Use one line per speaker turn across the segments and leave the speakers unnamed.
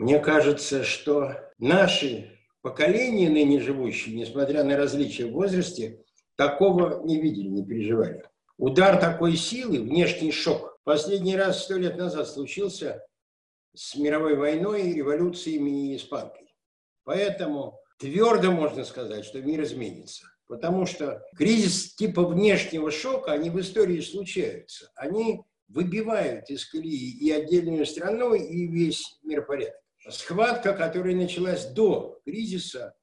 Мне кажется, что наши поколения ныне живущие, несмотря на различия в возрасте, такого не видели, не переживали. Удар такой силы, внешний шок, последний раз сто лет назад случился с мировой войной, революциями и испанкой. Поэтому твердо можно сказать, что мир изменится. Потому что кризис типа внешнего шока, они в истории случаются. Они выбивают из колеи и отдельную страну, и весь миропорядок. Схватка, которая началась до кризиса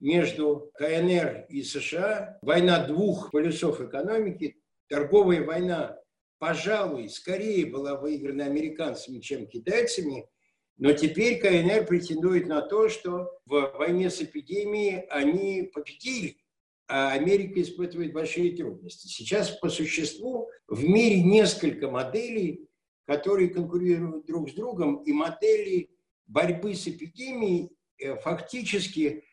между КНР и США, война двух полюсов экономики, торговая война, пожалуй, скорее была выиграна американцами, чем китайцами, но теперь КНР претендует на то, что в войне с эпидемией они победили а Америка испытывает большие трудности. Сейчас по существу в мире несколько моделей, которые конкурируют друг с другом, и модели борьбы с эпидемией э, фактически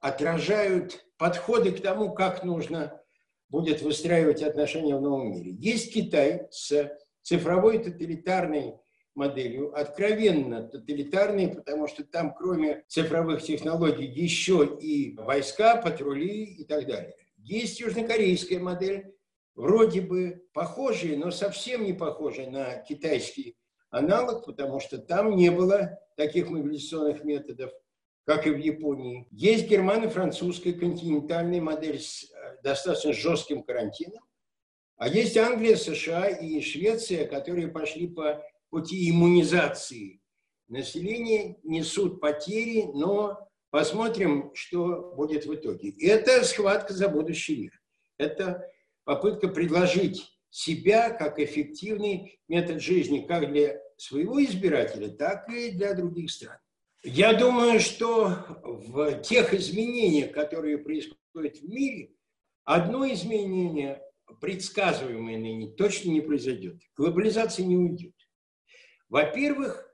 отражают подходы к тому, как нужно будет выстраивать отношения в новом мире. Есть Китай с цифровой тоталитарной моделью, откровенно тоталитарной, потому что там кроме цифровых технологий еще и войска, патрули и так далее. Есть южнокорейская модель, вроде бы похожая, но совсем не похожая на китайский аналог, потому что там не было таких мобилизационных методов, как и в Японии. Есть германо-французская континентальная модель с э, достаточно жестким карантином, а есть Англия, США и Швеция, которые пошли по пути иммунизации населения, несут потери, но посмотрим, что будет в итоге. Это схватка за будущий мир. Это попытка предложить себя как эффективный метод жизни как для своего избирателя, так и для других стран. Я думаю, что в тех изменениях, которые происходят в мире, одно изменение, предсказываемое ныне, точно не произойдет. Глобализация не уйдет. Во-первых,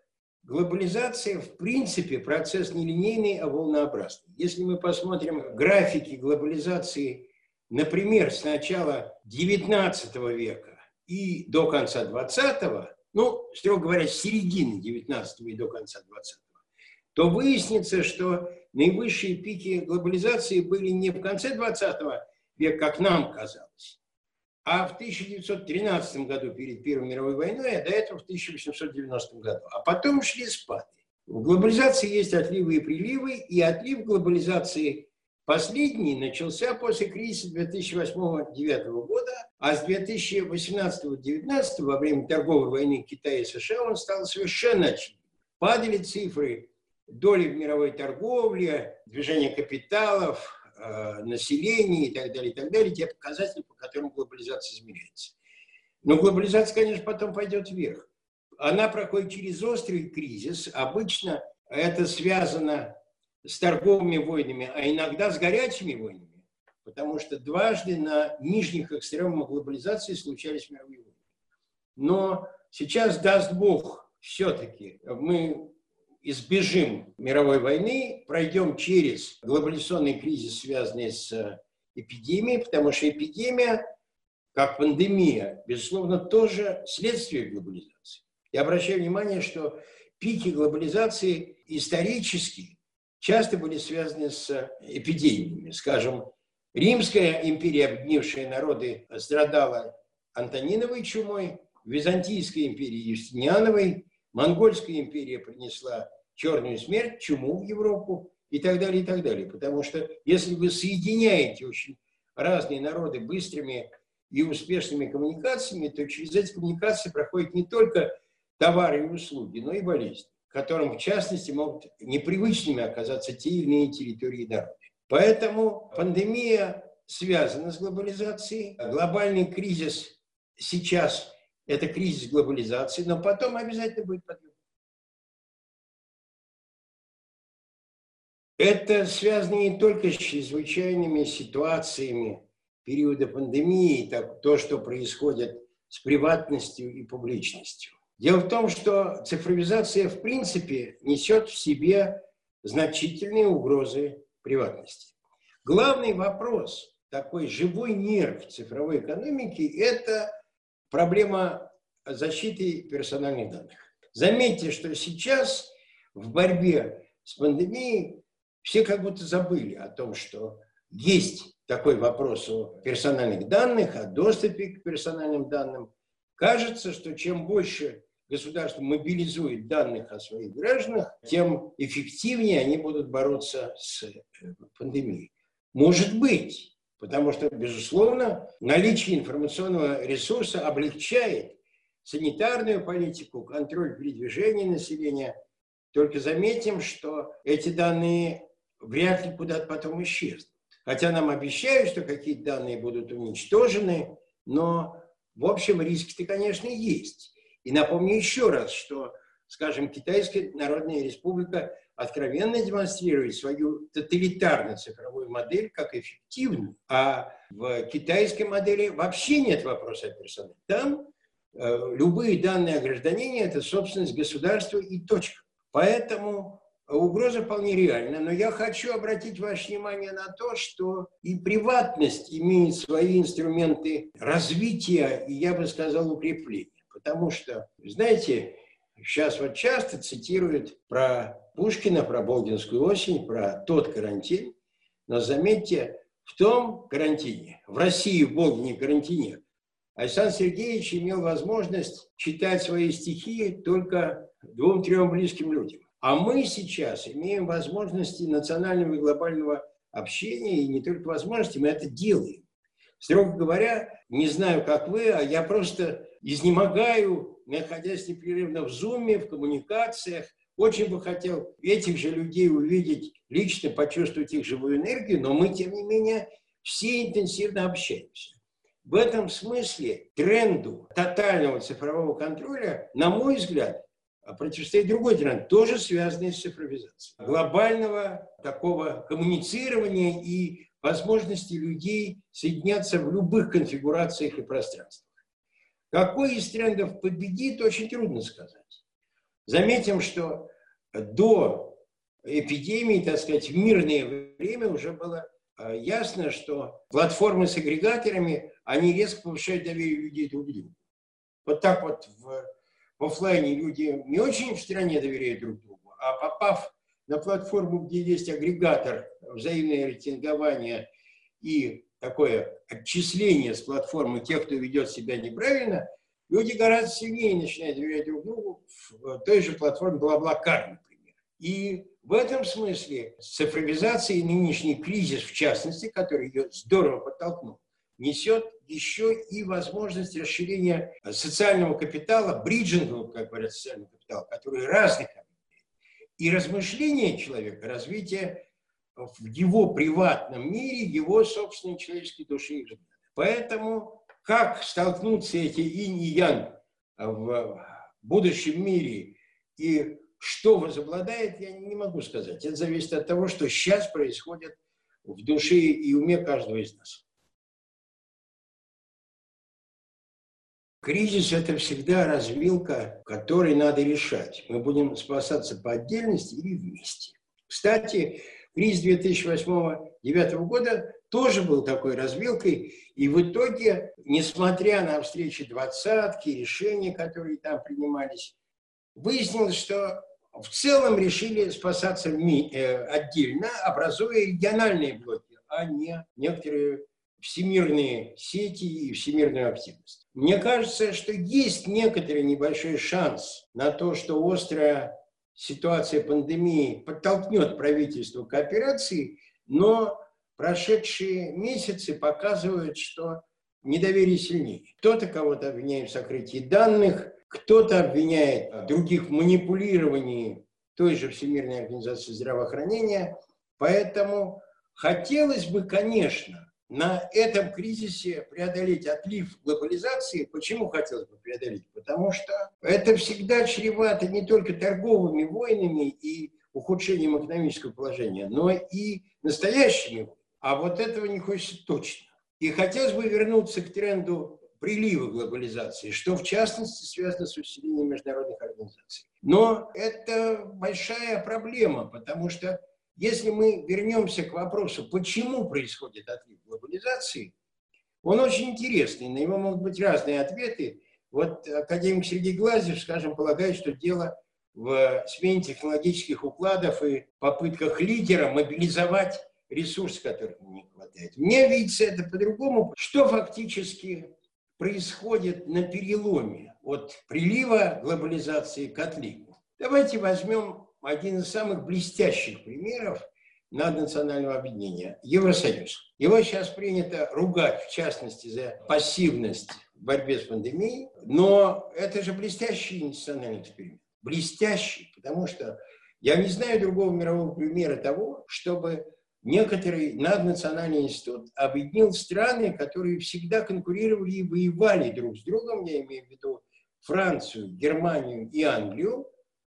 глобализация в принципе процесс не линейный, а волнообразный. Если мы посмотрим графики глобализации, например, с начала XIX века и до конца XX, ну, строго говоря, с середины XIX и до конца XX, то выяснится, что наивысшие пики глобализации были не в конце XX века, как нам казалось, а в 1913 году, перед Первой мировой войной, а до этого в 1890 году. А потом шли спады. В глобализации есть отливы и приливы, и отлив глобализации последний начался после кризиса 2008-2009 года, а с 2018-2019, во время торговой войны Китая и США, он стал совершенно очевидным. Падали цифры доли в мировой торговле, движение капиталов, Э, населения и так далее, и так далее, те показатели, по которым глобализация измеряется. Но глобализация, конечно, потом пойдет вверх. Она проходит через острый кризис. Обычно это связано с торговыми войнами, а иногда с горячими войнами, потому что дважды на нижних экстремумах глобализации случались мировые войны. Но сейчас, даст Бог, все-таки мы избежим мировой войны, пройдем через глобализационный кризис, связанный с эпидемией, потому что эпидемия, как пандемия, безусловно, тоже следствие глобализации. Я обращаю внимание, что пики глобализации исторически часто были связаны с эпидемиями. Скажем, Римская империя, объединившая народы, страдала Антониновой чумой, Византийская империя Юстиниановой, Монгольская империя принесла черную смерть, чуму в Европу и так далее, и так далее. Потому что если вы соединяете очень разные народы быстрыми и успешными коммуникациями, то через эти коммуникации проходят не только товары и услуги, но и болезни, которым, в частности, могут непривычными оказаться те или иные территории народа. Поэтому пандемия связана с глобализацией. Глобальный кризис сейчас это кризис глобализации, но потом обязательно будет подъем. Это связано не только с чрезвычайными ситуациями периода пандемии, так, то, что происходит с приватностью и публичностью. Дело в том, что цифровизация в принципе несет в себе значительные угрозы приватности. Главный вопрос, такой живой нерв цифровой экономики – это проблема защиты персональных данных. Заметьте, что сейчас в борьбе с пандемией все как будто забыли о том, что есть такой вопрос о персональных данных, о доступе к персональным данным. Кажется, что чем больше государство мобилизует данных о своих гражданах, тем эффективнее они будут бороться с э, пандемией. Может быть, потому что, безусловно, наличие информационного ресурса облегчает санитарную политику, контроль передвижения населения. Только заметим, что эти данные вряд ли куда-то потом исчезнут. Хотя нам обещают, что какие-то данные будут уничтожены, но, в общем, риски-то, конечно, есть. И напомню еще раз, что, скажем, Китайская Народная Республика откровенно демонстрирует свою тоталитарную цифровую модель как эффективную, а в китайской модели вообще нет вопроса о персонале. Там э, любые данные о гражданине – это собственность государства и точка. Поэтому угроза вполне реальна, но я хочу обратить ваше внимание на то, что и приватность имеет свои инструменты развития и, я бы сказал, укрепления. Потому что, знаете, сейчас вот часто цитируют про Пушкина, про Болдинскую осень, про тот карантин. Но заметьте, в том карантине, в России в Болдине карантине, Александр Сергеевич имел возможность читать свои стихи только двум-трем близким людям. А мы сейчас имеем возможности национального и глобального общения, и не только возможности, мы это делаем. Строго говоря, не знаю, как вы, а я просто изнемогаю, находясь непрерывно в зуме, в коммуникациях. Очень бы хотел этих же людей увидеть лично, почувствовать их живую энергию, но мы, тем не менее, все интенсивно общаемся. В этом смысле тренду тотального цифрового контроля, на мой взгляд, противостоит другой тренд, тоже связанный с цифровизацией. Глобального такого коммуницирования и возможности людей соединяться в любых конфигурациях и пространствах. Какой из трендов победит, очень трудно сказать. Заметим, что до эпидемии, так сказать, в мирное время уже было а, ясно, что платформы с агрегаторами, они резко повышают доверие людей друг другу. Вот так вот в, в офлайне люди не очень в стране доверяют друг другу, а попав на платформу, где есть агрегатор, взаимное рейтингование и такое отчисление с платформы тех, кто ведет себя неправильно, люди гораздо сильнее начинают доверять друг другу в той же платформе Блаблакар, например. И в этом смысле цифровизация и нынешний кризис, в частности, который ее здорово подтолкнул, несет еще и возможность расширения социального капитала, бриджингового, как говорят, социального капитала, который разных и размышления человека, развитие в его приватном мире, его собственной человеческой души. Поэтому как столкнуться эти инь и ян в будущем мире и что возобладает, я не могу сказать. Это зависит от того, что сейчас происходит в душе и уме каждого из нас. Кризис – это всегда развилка, которой надо решать. Мы будем спасаться по отдельности или вместе. Кстати, Кризис 2008-2009 года тоже был такой развилкой, и в итоге, несмотря на встречи двадцатки, решения, которые там принимались, выяснилось, что в целом решили спасаться э, отдельно, образуя региональные блоки, а не некоторые всемирные сети и всемирную активность. Мне кажется, что есть некоторый небольшой шанс на то, что острая ситуация пандемии подтолкнет правительство к операции, но прошедшие месяцы показывают, что недоверие сильнее. Кто-то кого-то обвиняет в сокрытии данных, кто-то обвиняет других в манипулировании той же Всемирной организации здравоохранения. Поэтому хотелось бы, конечно, на этом кризисе преодолеть отлив глобализации. Почему хотелось бы преодолеть? Потому что это всегда чревато не только торговыми войнами и ухудшением экономического положения, но и настоящими. А вот этого не хочется точно. И хотелось бы вернуться к тренду прилива глобализации, что в частности связано с усилением международных организаций. Но это большая проблема, потому что если мы вернемся к вопросу, почему происходит отлив глобализации, он очень интересный, на него могут быть разные ответы. Вот академик Сергей Глазев, скажем, полагает, что дело в смене технологических укладов и попытках лидера мобилизовать ресурс, которых не хватает. Мне видится это по-другому, что фактически происходит на переломе от прилива глобализации к отливу. Давайте возьмем один из самых блестящих примеров наднационального объединения – Евросоюз. Его сейчас принято ругать, в частности, за пассивность в борьбе с пандемией, но это же блестящий национальный эксперимент. Блестящий, потому что я не знаю другого мирового примера того, чтобы некоторый наднациональный институт объединил страны, которые всегда конкурировали и воевали друг с другом, я имею в виду Францию, Германию и Англию.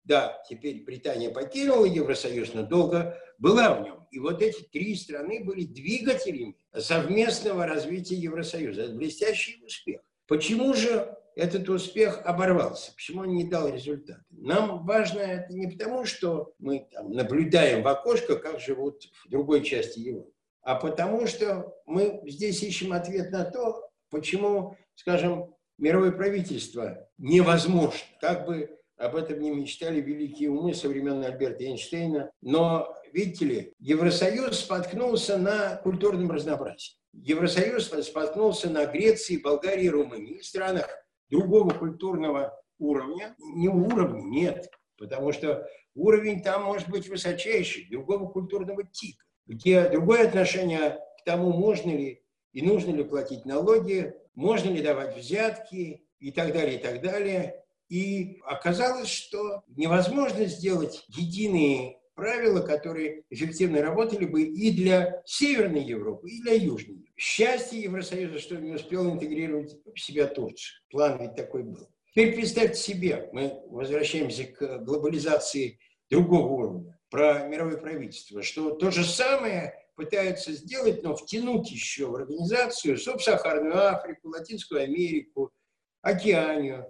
Да, теперь Британия покинула Евросоюз, но долго была в нем. И вот эти три страны были двигателями совместного развития Евросоюза. Это блестящий успех. Почему же этот успех оборвался? Почему он не дал результата? Нам важно это не потому, что мы там, наблюдаем в окошко, как живут в другой части Европы, а потому что мы здесь ищем ответ на то, почему, скажем, мировое правительство невозможно. Как бы об этом не мечтали великие умы со времен Альберта Эйнштейна. Но, видите ли, Евросоюз споткнулся на культурном разнообразии. Евросоюз споткнулся на Греции, Болгарии, Румынии, странах другого культурного уровня. Не уровня, нет, потому что уровень там может быть высочайший, другого культурного типа, где другое отношение к тому, можно ли и нужно ли платить налоги, можно ли давать взятки и так далее, и так далее. И оказалось, что невозможно сделать единые правила, которые эффективно работали бы и для Северной Европы, и для Южной. Счастье Евросоюза, что не успел интегрировать в себя Турцию. План ведь такой был. Теперь представьте себе, мы возвращаемся к глобализации другого уровня, про мировое правительство, что то же самое пытаются сделать, но втянуть еще в организацию субсахарную Африку, Латинскую Америку, Океанию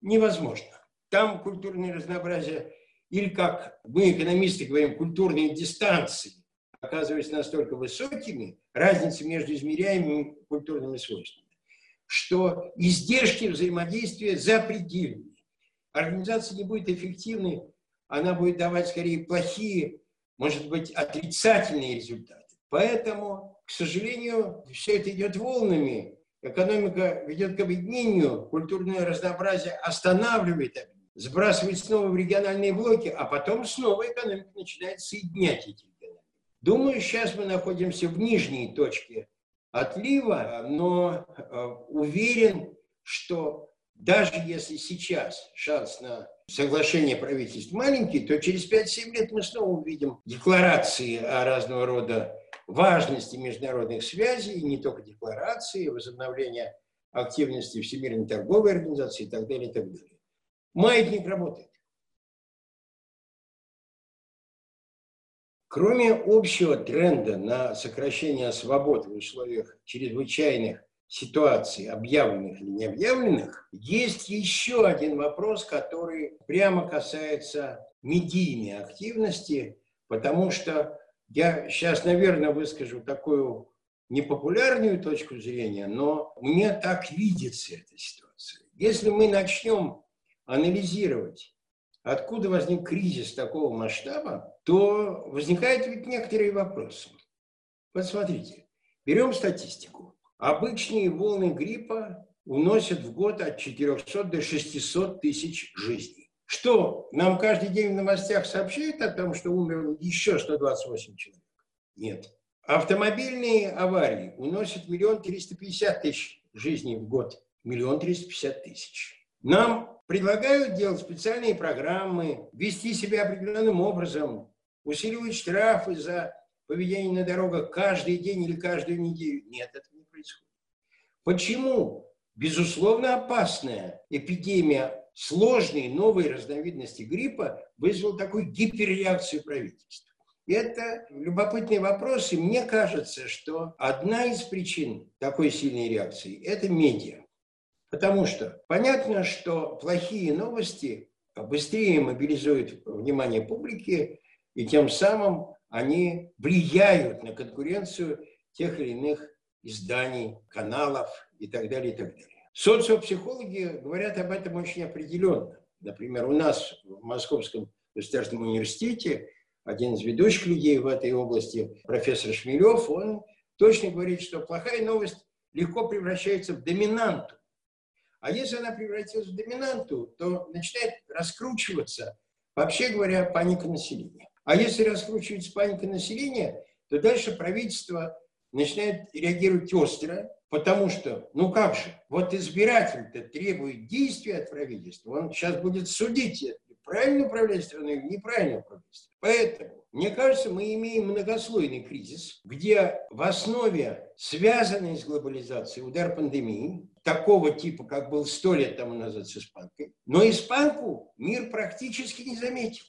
невозможно. Там культурное разнообразие или, как мы, экономисты, говорим, культурные дистанции, оказываются настолько высокими, разница между измеряемыми культурными свойствами, что издержки взаимодействия запредельны. Организация не будет эффективной, она будет давать скорее плохие, может быть, отрицательные результаты. Поэтому, к сожалению, все это идет волнами. Экономика ведет к объединению, культурное разнообразие останавливает сбрасывает снова в региональные блоки, а потом снова экономика начинает соединять эти регионы. Думаю, сейчас мы находимся в нижней точке отлива, но э, уверен, что даже если сейчас шанс на соглашение правительств маленький, то через 5-7 лет мы снова увидим декларации о разного рода важности международных связей, не только декларации, возобновления активности Всемирной торговой организации и так далее, и так далее. Маятник работает. Кроме общего тренда на сокращение свобод в условиях чрезвычайных ситуаций, объявленных или не объявленных, есть еще один вопрос, который прямо касается медийной активности, потому что я сейчас, наверное, выскажу такую непопулярную точку зрения, но мне так видится эта ситуация. Если мы начнем анализировать, откуда возник кризис такого масштаба, то возникают ведь некоторые вопросы. Посмотрите, берем статистику. Обычные волны гриппа уносят в год от 400 до 600 тысяч жизней. Что, нам каждый день в новостях сообщают о том, что умерло еще 128 человек? Нет. Автомобильные аварии уносят миллион триста пятьдесят тысяч жизней в год. Миллион триста пятьдесят тысяч. Нам предлагают делать специальные программы, вести себя определенным образом, усиливать штрафы за поведение на дорогах каждый день или каждую неделю. Нет, это не происходит. Почему? Безусловно, опасная эпидемия сложной новой разновидности гриппа вызвала такую гиперреакцию правительства. Это любопытный вопрос, и мне кажется, что одна из причин такой сильной реакции – это медиа. Потому что понятно, что плохие новости быстрее мобилизуют внимание публики, и тем самым они влияют на конкуренцию тех или иных изданий, каналов и так далее, и так далее. Социопсихологи говорят об этом очень определенно. Например, у нас в Московском государственном университете, один из ведущих людей в этой области, профессор Шмелев, он точно говорит, что плохая новость легко превращается в доминанту. А если она превратилась в доминанту, то начинает раскручиваться, вообще говоря, паника населения. А если раскручивается паника населения, то дальше правительство начинает реагировать остро, потому что, ну как же, вот избиратель-то требует действия от правительства, он сейчас будет судить, правильно управлять страной или неправильно управлять страной. Поэтому, мне кажется, мы имеем многослойный кризис, где в основе связанный с глобализацией удар пандемии, такого типа, как был сто лет тому назад с испанкой, но испанку мир практически не заметил.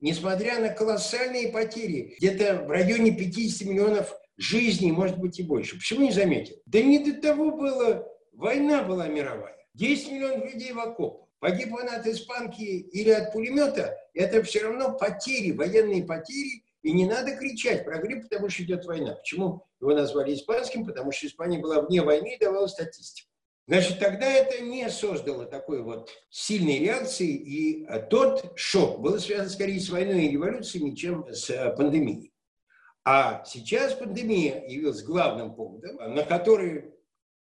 Несмотря на колоссальные потери, где-то в районе 50 миллионов жизней, может быть, и больше. Почему не заметил? Да не до того было, война была мировая. 10 миллионов людей в окопах. Погиб он от испанки или от пулемета, это все равно потери, военные потери, и не надо кричать про грипп, потому что идет война. Почему его назвали испанским? Потому что Испания была вне войны и давала статистику. Значит, тогда это не создало такой вот сильной реакции, и тот шок был связан скорее с войной и революциями, чем с э, пандемией. А сейчас пандемия явилась главным поводом, на который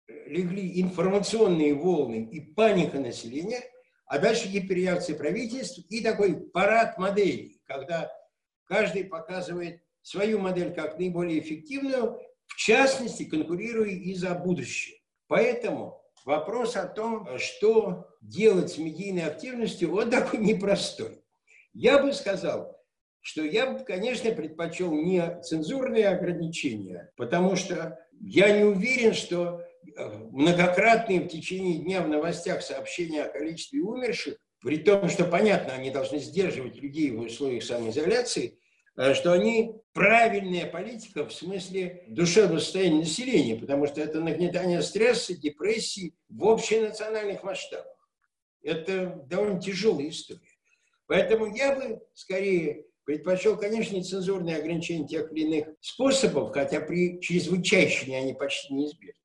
легли информационные волны и паника населения, а дальше гиперреакция правительств и такой парад моделей, когда каждый показывает свою модель как наиболее эффективную, в частности, конкурируя и за будущее. Поэтому вопрос о том, что делать с медийной активностью, он такой непростой. Я бы сказал, что я бы, конечно, предпочел не цензурные ограничения, потому что я не уверен, что э, многократные в течение дня в новостях сообщения о количестве умерших, при том, что, понятно, они должны сдерживать людей в условиях самоизоляции, э, что они правильная политика в смысле душевного состояния населения, потому что это нагнетание стресса, депрессии в общенациональных масштабах. Это довольно тяжелая история. Поэтому я бы скорее предпочел, конечно, нецензурные ограничения тех или иных способов, хотя при чрезвычайшей они почти неизбежны,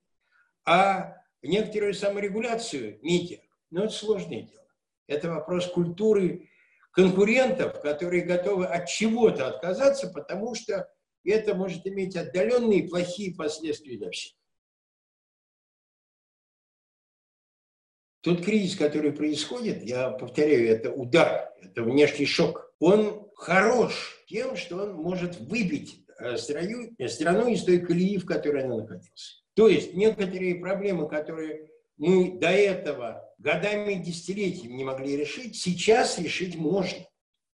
а некоторую саморегуляцию медиа. Но это сложное дело. Это вопрос культуры конкурентов, которые готовы от чего-то отказаться, потому что это может иметь отдаленные плохие последствия для всех. Тот кризис, который происходит, я повторяю, это удар, это внешний шок. Он хорош тем, что он может выбить э, страну, страну из той колеи, в которой она находилась. То есть некоторые проблемы, которые мы до этого годами и десятилетиями не могли решить, сейчас решить можно.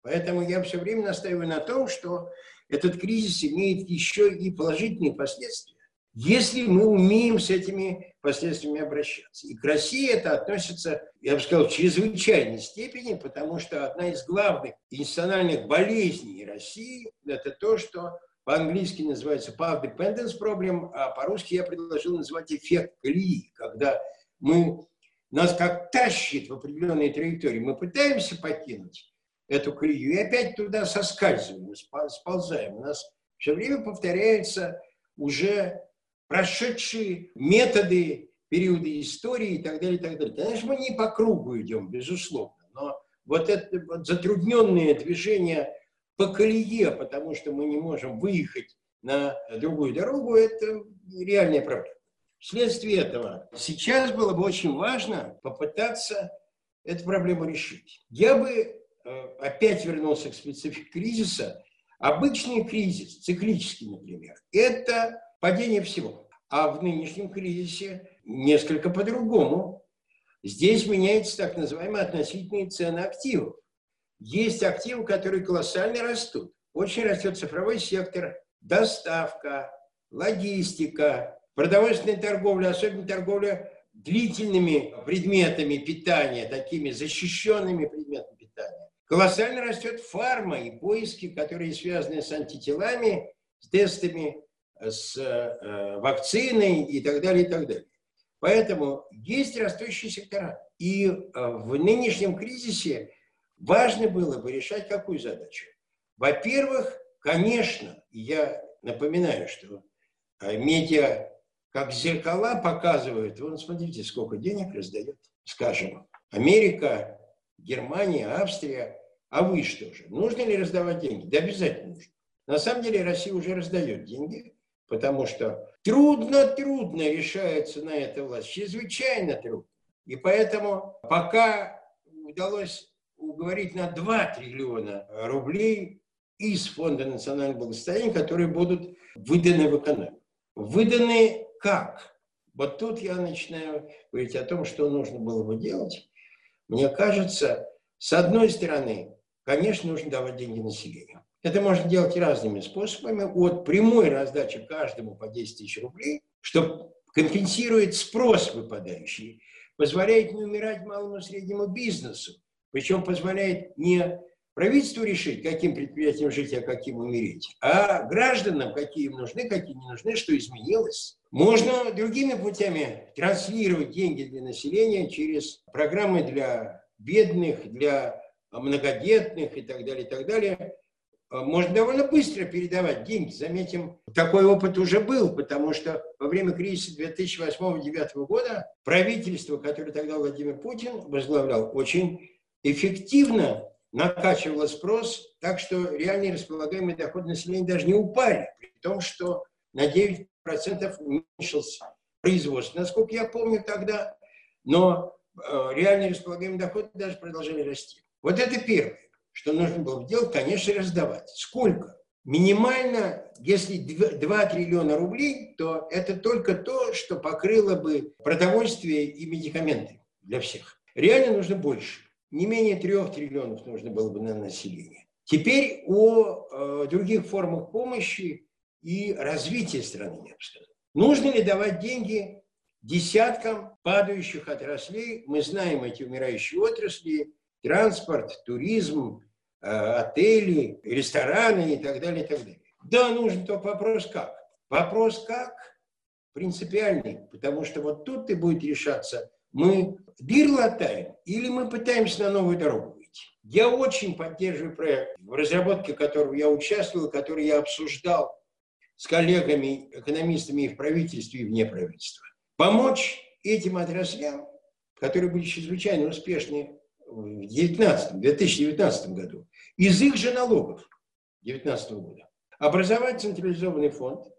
Поэтому я все время настаиваю на том, что этот кризис имеет еще и положительные последствия если мы умеем с этими последствиями обращаться. И к России это относится, я бы сказал, в чрезвычайной степени, потому что одна из главных институциональных болезней России – это то, что по-английски называется path dependence problem, а по-русски я предложил называть эффект колеи, когда мы, нас как тащит в определенные траектории, мы пытаемся покинуть эту колею и опять туда соскальзываем, сползаем. У нас все время повторяется уже прошедшие методы, периоды истории и так далее, и так далее. Конечно, мы не по кругу идем, безусловно, но вот это вот затрудненное движение по колее, потому что мы не можем выехать на другую дорогу, это реальная проблема. Вследствие этого сейчас было бы очень важно попытаться эту проблему решить. Я бы э, опять вернулся к специфике кризиса. Обычный кризис, циклический, например, это падение всего. А в нынешнем кризисе несколько по-другому. Здесь меняются так называемые относительные цены активов. Есть активы, которые колоссально растут. Очень растет цифровой сектор, доставка, логистика, продовольственная торговля, особенно торговля длительными предметами питания, такими защищенными предметами питания. Колоссально растет фарма и поиски, которые связаны с антителами, с тестами с э, вакциной и так далее, и так далее. Поэтому есть растущие сектора. И э, в нынешнем кризисе важно было бы решать какую задачу? Во-первых, конечно, я напоминаю, что э, медиа как зеркала показывают, вон смотрите, сколько денег раздает, скажем, Америка, Германия, Австрия, А вы что же? Нужно ли раздавать деньги? Да обязательно нужно. На самом деле Россия уже раздает деньги, потому что трудно-трудно решается на это власть, чрезвычайно трудно. И поэтому пока удалось уговорить на 2 триллиона рублей из Фонда национального благосостояния, которые будут выданы в экономику. Выданы как? Вот тут я начинаю говорить о том, что нужно было бы делать. Мне кажется, с одной стороны, конечно, нужно давать деньги населению. Это можно делать разными способами. От прямой раздачи каждому по 10 тысяч рублей, что компенсирует спрос выпадающий, позволяет не умирать малому и среднему бизнесу, причем позволяет не правительству решить, каким предприятиям жить, а каким умереть, а гражданам, какие им нужны, какие не нужны, что изменилось. Можно другими путями транслировать деньги для населения через программы для бедных, для многодетных и так далее, и так далее. Можно довольно быстро передавать деньги. Заметим, такой опыт уже был, потому что во время кризиса 2008-2009 года правительство, которое тогда Владимир Путин возглавлял, очень эффективно накачивала спрос, так что реальные располагаемые доходы населения даже не упали, при том, что на 9% уменьшился производство, насколько я помню тогда, но э, реальные располагаемые доходы даже продолжали расти. Вот это первое, что нужно было делать, конечно, раздавать. Сколько? Минимально, если 2 триллиона рублей, то это только то, что покрыло бы продовольствие и медикаменты для всех. Реально нужно больше не менее трех триллионов нужно было бы на население. Теперь о э, других формах помощи и развития страны, я бы сказал. Нужно ли давать деньги десяткам падающих отраслей? Мы знаем эти умирающие отрасли, транспорт, туризм, отели, рестораны и так далее, и так далее. Да, нужен только вопрос как. Вопрос как принципиальный, потому что вот тут и будет решаться мы дыр латаем или мы пытаемся на новую дорогу выйти. Я очень поддерживаю проект, в разработке которого я участвовал, который я обсуждал с коллегами, экономистами и в правительстве, и вне правительства. Помочь этим отраслям, которые были чрезвычайно успешны в 19, 2019 году, из их же налогов 2019 года. Образовать централизованный фонд –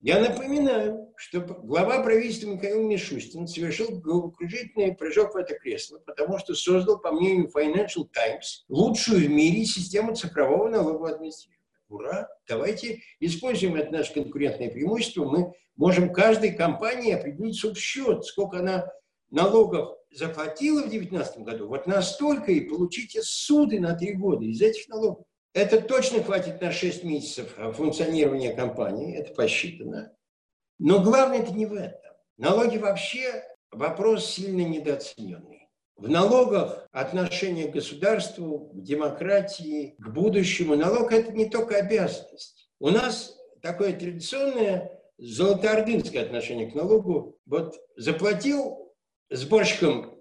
я напоминаю, что глава правительства Михаил Мишустин совершил головокружительный прыжок в это кресло, потому что создал, по мнению Financial Times, лучшую в мире систему цифрового налогового администрирования. Ура! Давайте используем это наше конкурентное преимущество. Мы можем каждой компании определить счет, сколько она налогов заплатила в 2019 году, вот настолько и получите суды на три года из этих налогов. Это точно хватит на 6 месяцев функционирования компании, это посчитано. Но главное это не в этом. Налоги вообще вопрос сильно недооцененный. В налогах отношение к государству, к демократии, к будущему. Налог – это не только обязанность. У нас такое традиционное золотоордынское отношение к налогу. Вот заплатил сборщикам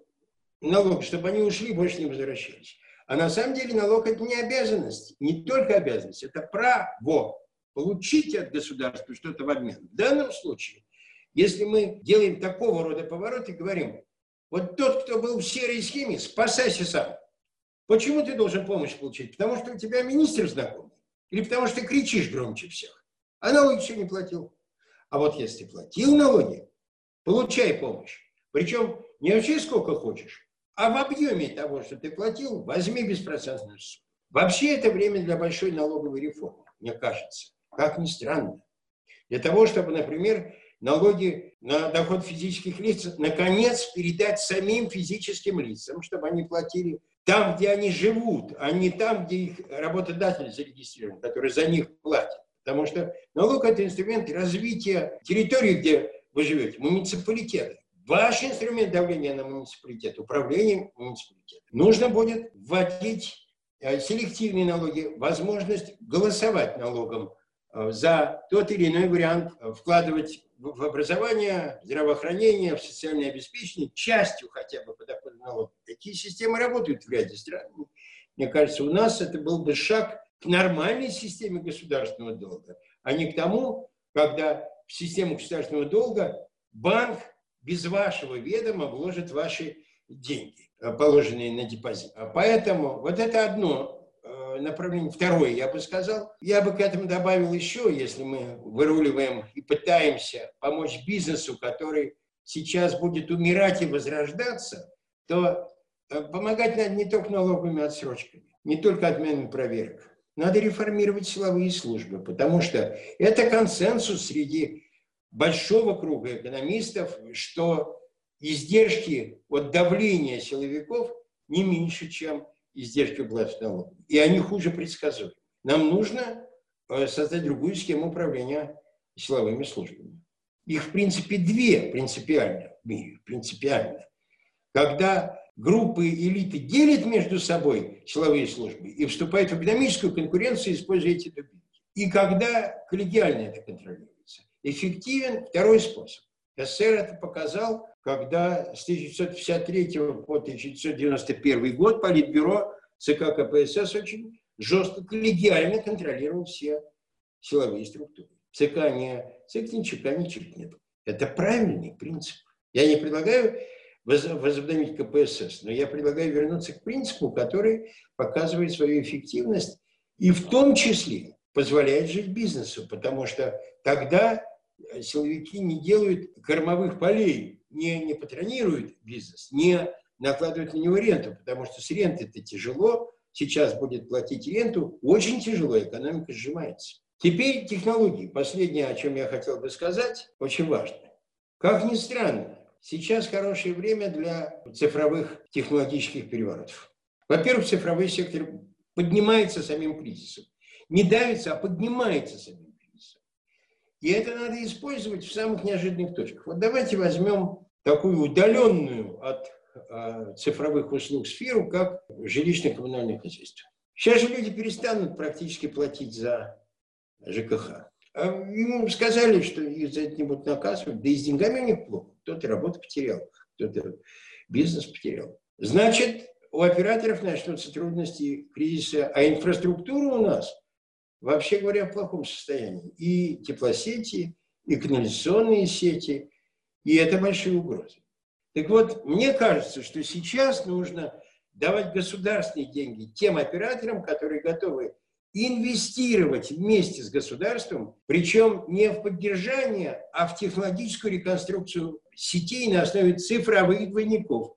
налог, чтобы они ушли, больше не возвращались. А на самом деле налог – это не обязанность, не только обязанность, это право получить от государства что-то в обмен. В данном случае, если мы делаем такого рода поворот и говорим, вот тот, кто был в серой схеме, спасайся сам. Почему ты должен помощь получить? Потому что у тебя министр знакомый? Или потому что ты кричишь громче всех? А налоги еще не платил. А вот если платил налоги, получай помощь. Причем не вообще сколько хочешь, а в объеме того, что ты платил, возьми беспроцентную сумму. Вообще это время для большой налоговой реформы, мне кажется. Как ни странно. Для того, чтобы, например, налоги на доход физических лиц наконец передать самим физическим лицам, чтобы они платили там, где они живут, а не там, где их работодатель зарегистрирован, который за них платит. Потому что налог – это инструмент развития территории, где вы живете, муниципалитета. Ваш инструмент давления на муниципалитет, управление муниципалитетом. Нужно будет вводить э, селективные налоги, возможность голосовать налогом э, за тот или иной вариант, э, вкладывать в образование, здравоохранение, в социальное обеспечение, частью хотя бы подоходного налога. Такие системы работают в ряде стран. Мне кажется, у нас это был бы шаг к нормальной системе государственного долга, а не к тому, когда в систему государственного долга банк без вашего ведома вложит ваши деньги, положенные на депозит. Поэтому вот это одно направление. Второе, я бы сказал, я бы к этому добавил еще, если мы выруливаем и пытаемся помочь бизнесу, который сейчас будет умирать и возрождаться, то помогать надо не только налоговыми отсрочками, не только отменой проверок. Надо реформировать силовые службы, потому что это консенсус среди большого круга экономистов, что издержки от давления силовиков не меньше, чем издержки власти налогов. И они хуже предсказуемы. Нам нужно э, создать другую схему управления силовыми службами. Их, в принципе, две принципиально в мире, принципиально. Когда группы элиты делят между собой силовые службы и вступают в экономическую конкуренцию, используя эти дубинки. И когда коллегиально это контролируется. Эффективен второй способ. СССР это показал, когда с 1953 по 1991 год Политбюро ЦК КПСС очень жестко коллегиально контролировал все силовые структуры. ЦК не ЦК ничего, ничего нет. Это правильный принцип. Я не предлагаю возобновить КПСС. Но я предлагаю вернуться к принципу, который показывает свою эффективность и в том числе позволяет жить бизнесу, потому что тогда силовики не делают кормовых полей, не, не патронируют бизнес, не накладывают на него ренту, потому что с ренты это тяжело, сейчас будет платить ренту, очень тяжело, экономика сжимается. Теперь технологии. Последнее, о чем я хотел бы сказать, очень важно. Как ни странно, Сейчас хорошее время для цифровых технологических переворотов. Во-первых, цифровой сектор поднимается самим кризисом. Не давится, а поднимается самим кризисом. И это надо использовать в самых неожиданных точках. Вот давайте возьмем такую удаленную от э, цифровых услуг сферу, как жилищно-коммунальное хозяйство. Сейчас же люди перестанут практически платить за ЖКХ. А сказали, что их за это не будут наказывать, да и с деньгами у них плохо. Кто-то работу потерял, кто-то бизнес потерял. Значит, у операторов начнутся трудности кризиса, а инфраструктура у нас, вообще говоря, в плохом состоянии. И теплосети, и канализационные сети, и это большие угрозы. Так вот, мне кажется, что сейчас нужно давать государственные деньги тем операторам, которые готовы инвестировать вместе с государством, причем не в поддержание, а в технологическую реконструкцию сетей на основе цифровых двойников.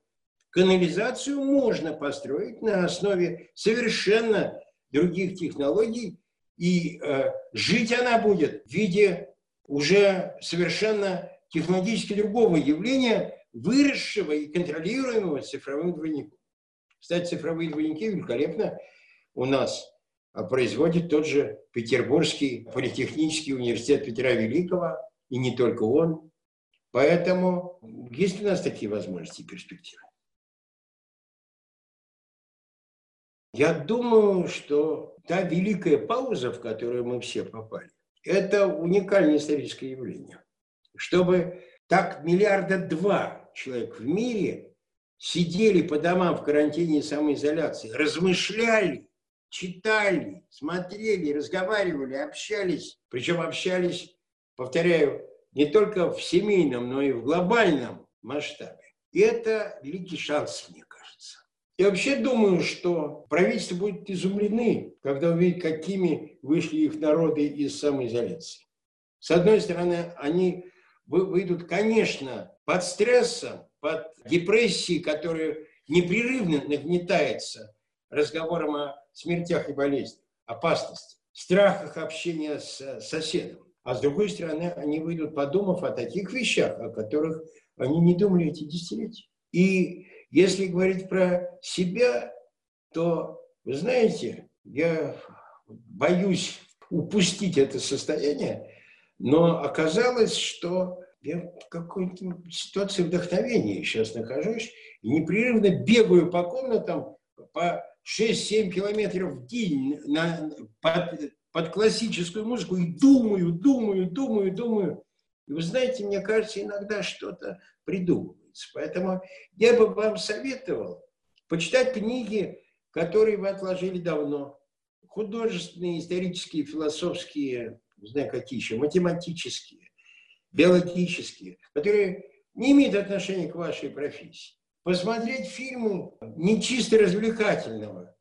Канализацию можно построить на основе совершенно других технологий, и э, жить она будет в виде уже совершенно технологически другого явления, выросшего и контролируемого цифровым двойником. Кстати, цифровые двойники великолепно у нас а производит тот же Петербургский политехнический университет Петра Великого, и не только он. Поэтому есть у нас такие возможности и перспективы. Я думаю, что та великая пауза, в которую мы все попали, это уникальное историческое явление. Чтобы так миллиарда два человек в мире сидели по домам в карантине и самоизоляции, размышляли читали, смотрели, разговаривали, общались. Причем общались, повторяю, не только в семейном, но и в глобальном масштабе. И это великий шанс, мне. Я вообще думаю, что правительство будет изумлены, когда увидит, какими вышли их народы из самоизоляции. С одной стороны, они выйдут, конечно, под стрессом, под депрессией, которая непрерывно нагнетается разговором о смертях и болезнях, опасности, страхах общения с соседом. А с другой стороны, они выйдут, подумав о таких вещах, о которых они не думали эти десятилетия. И если говорить про себя, то, вы знаете, я боюсь упустить это состояние, но оказалось, что я в какой-то ситуации вдохновения сейчас нахожусь и непрерывно бегаю по комнатам, по 6-7 километров в день на, под, под классическую музыку и думаю, думаю, думаю, думаю. И вы знаете, мне кажется, иногда что-то придумывается. Поэтому я бы вам советовал почитать книги, которые вы отложили давно. Художественные, исторические, философские, не знаю какие еще, математические, биологические, которые не имеют отношения к вашей профессии. посмотреть фильмы не чисто развлекательного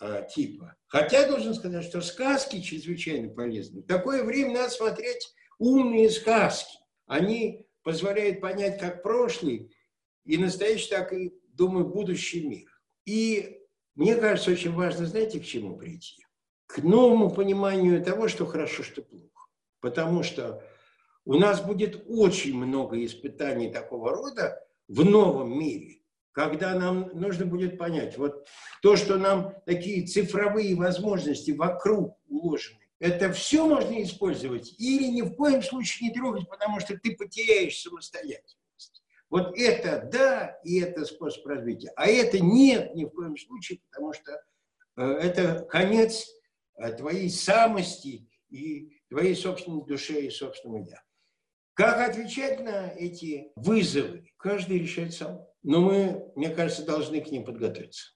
а, типа. Хотя должен сказать, что сказки чрезвычайно полезны. В такое время надо смотреть умные сказки. Они позволяют понять как прошлый и настоящий, так и, думаю, будущий мир. И мне кажется, очень важно, знаете, к чему прийти? К новому пониманию того, что хорошо, что плохо. Потому что у нас будет очень много испытаний такого рода в новом мире, когда нам нужно будет понять, вот то, что нам такие цифровые возможности вокруг уложены, это все можно использовать или ни в коем случае не трогать, потому что ты потеряешь самостоятельность. Вот это да, и это способ развития. А это нет ни в коем случае, потому что э, это конец э, твоей самости и твоей собственной душе и собственному я. Как отвечать на эти вызовы, каждый решает сам. Но мы, мне кажется, должны к ним подготовиться.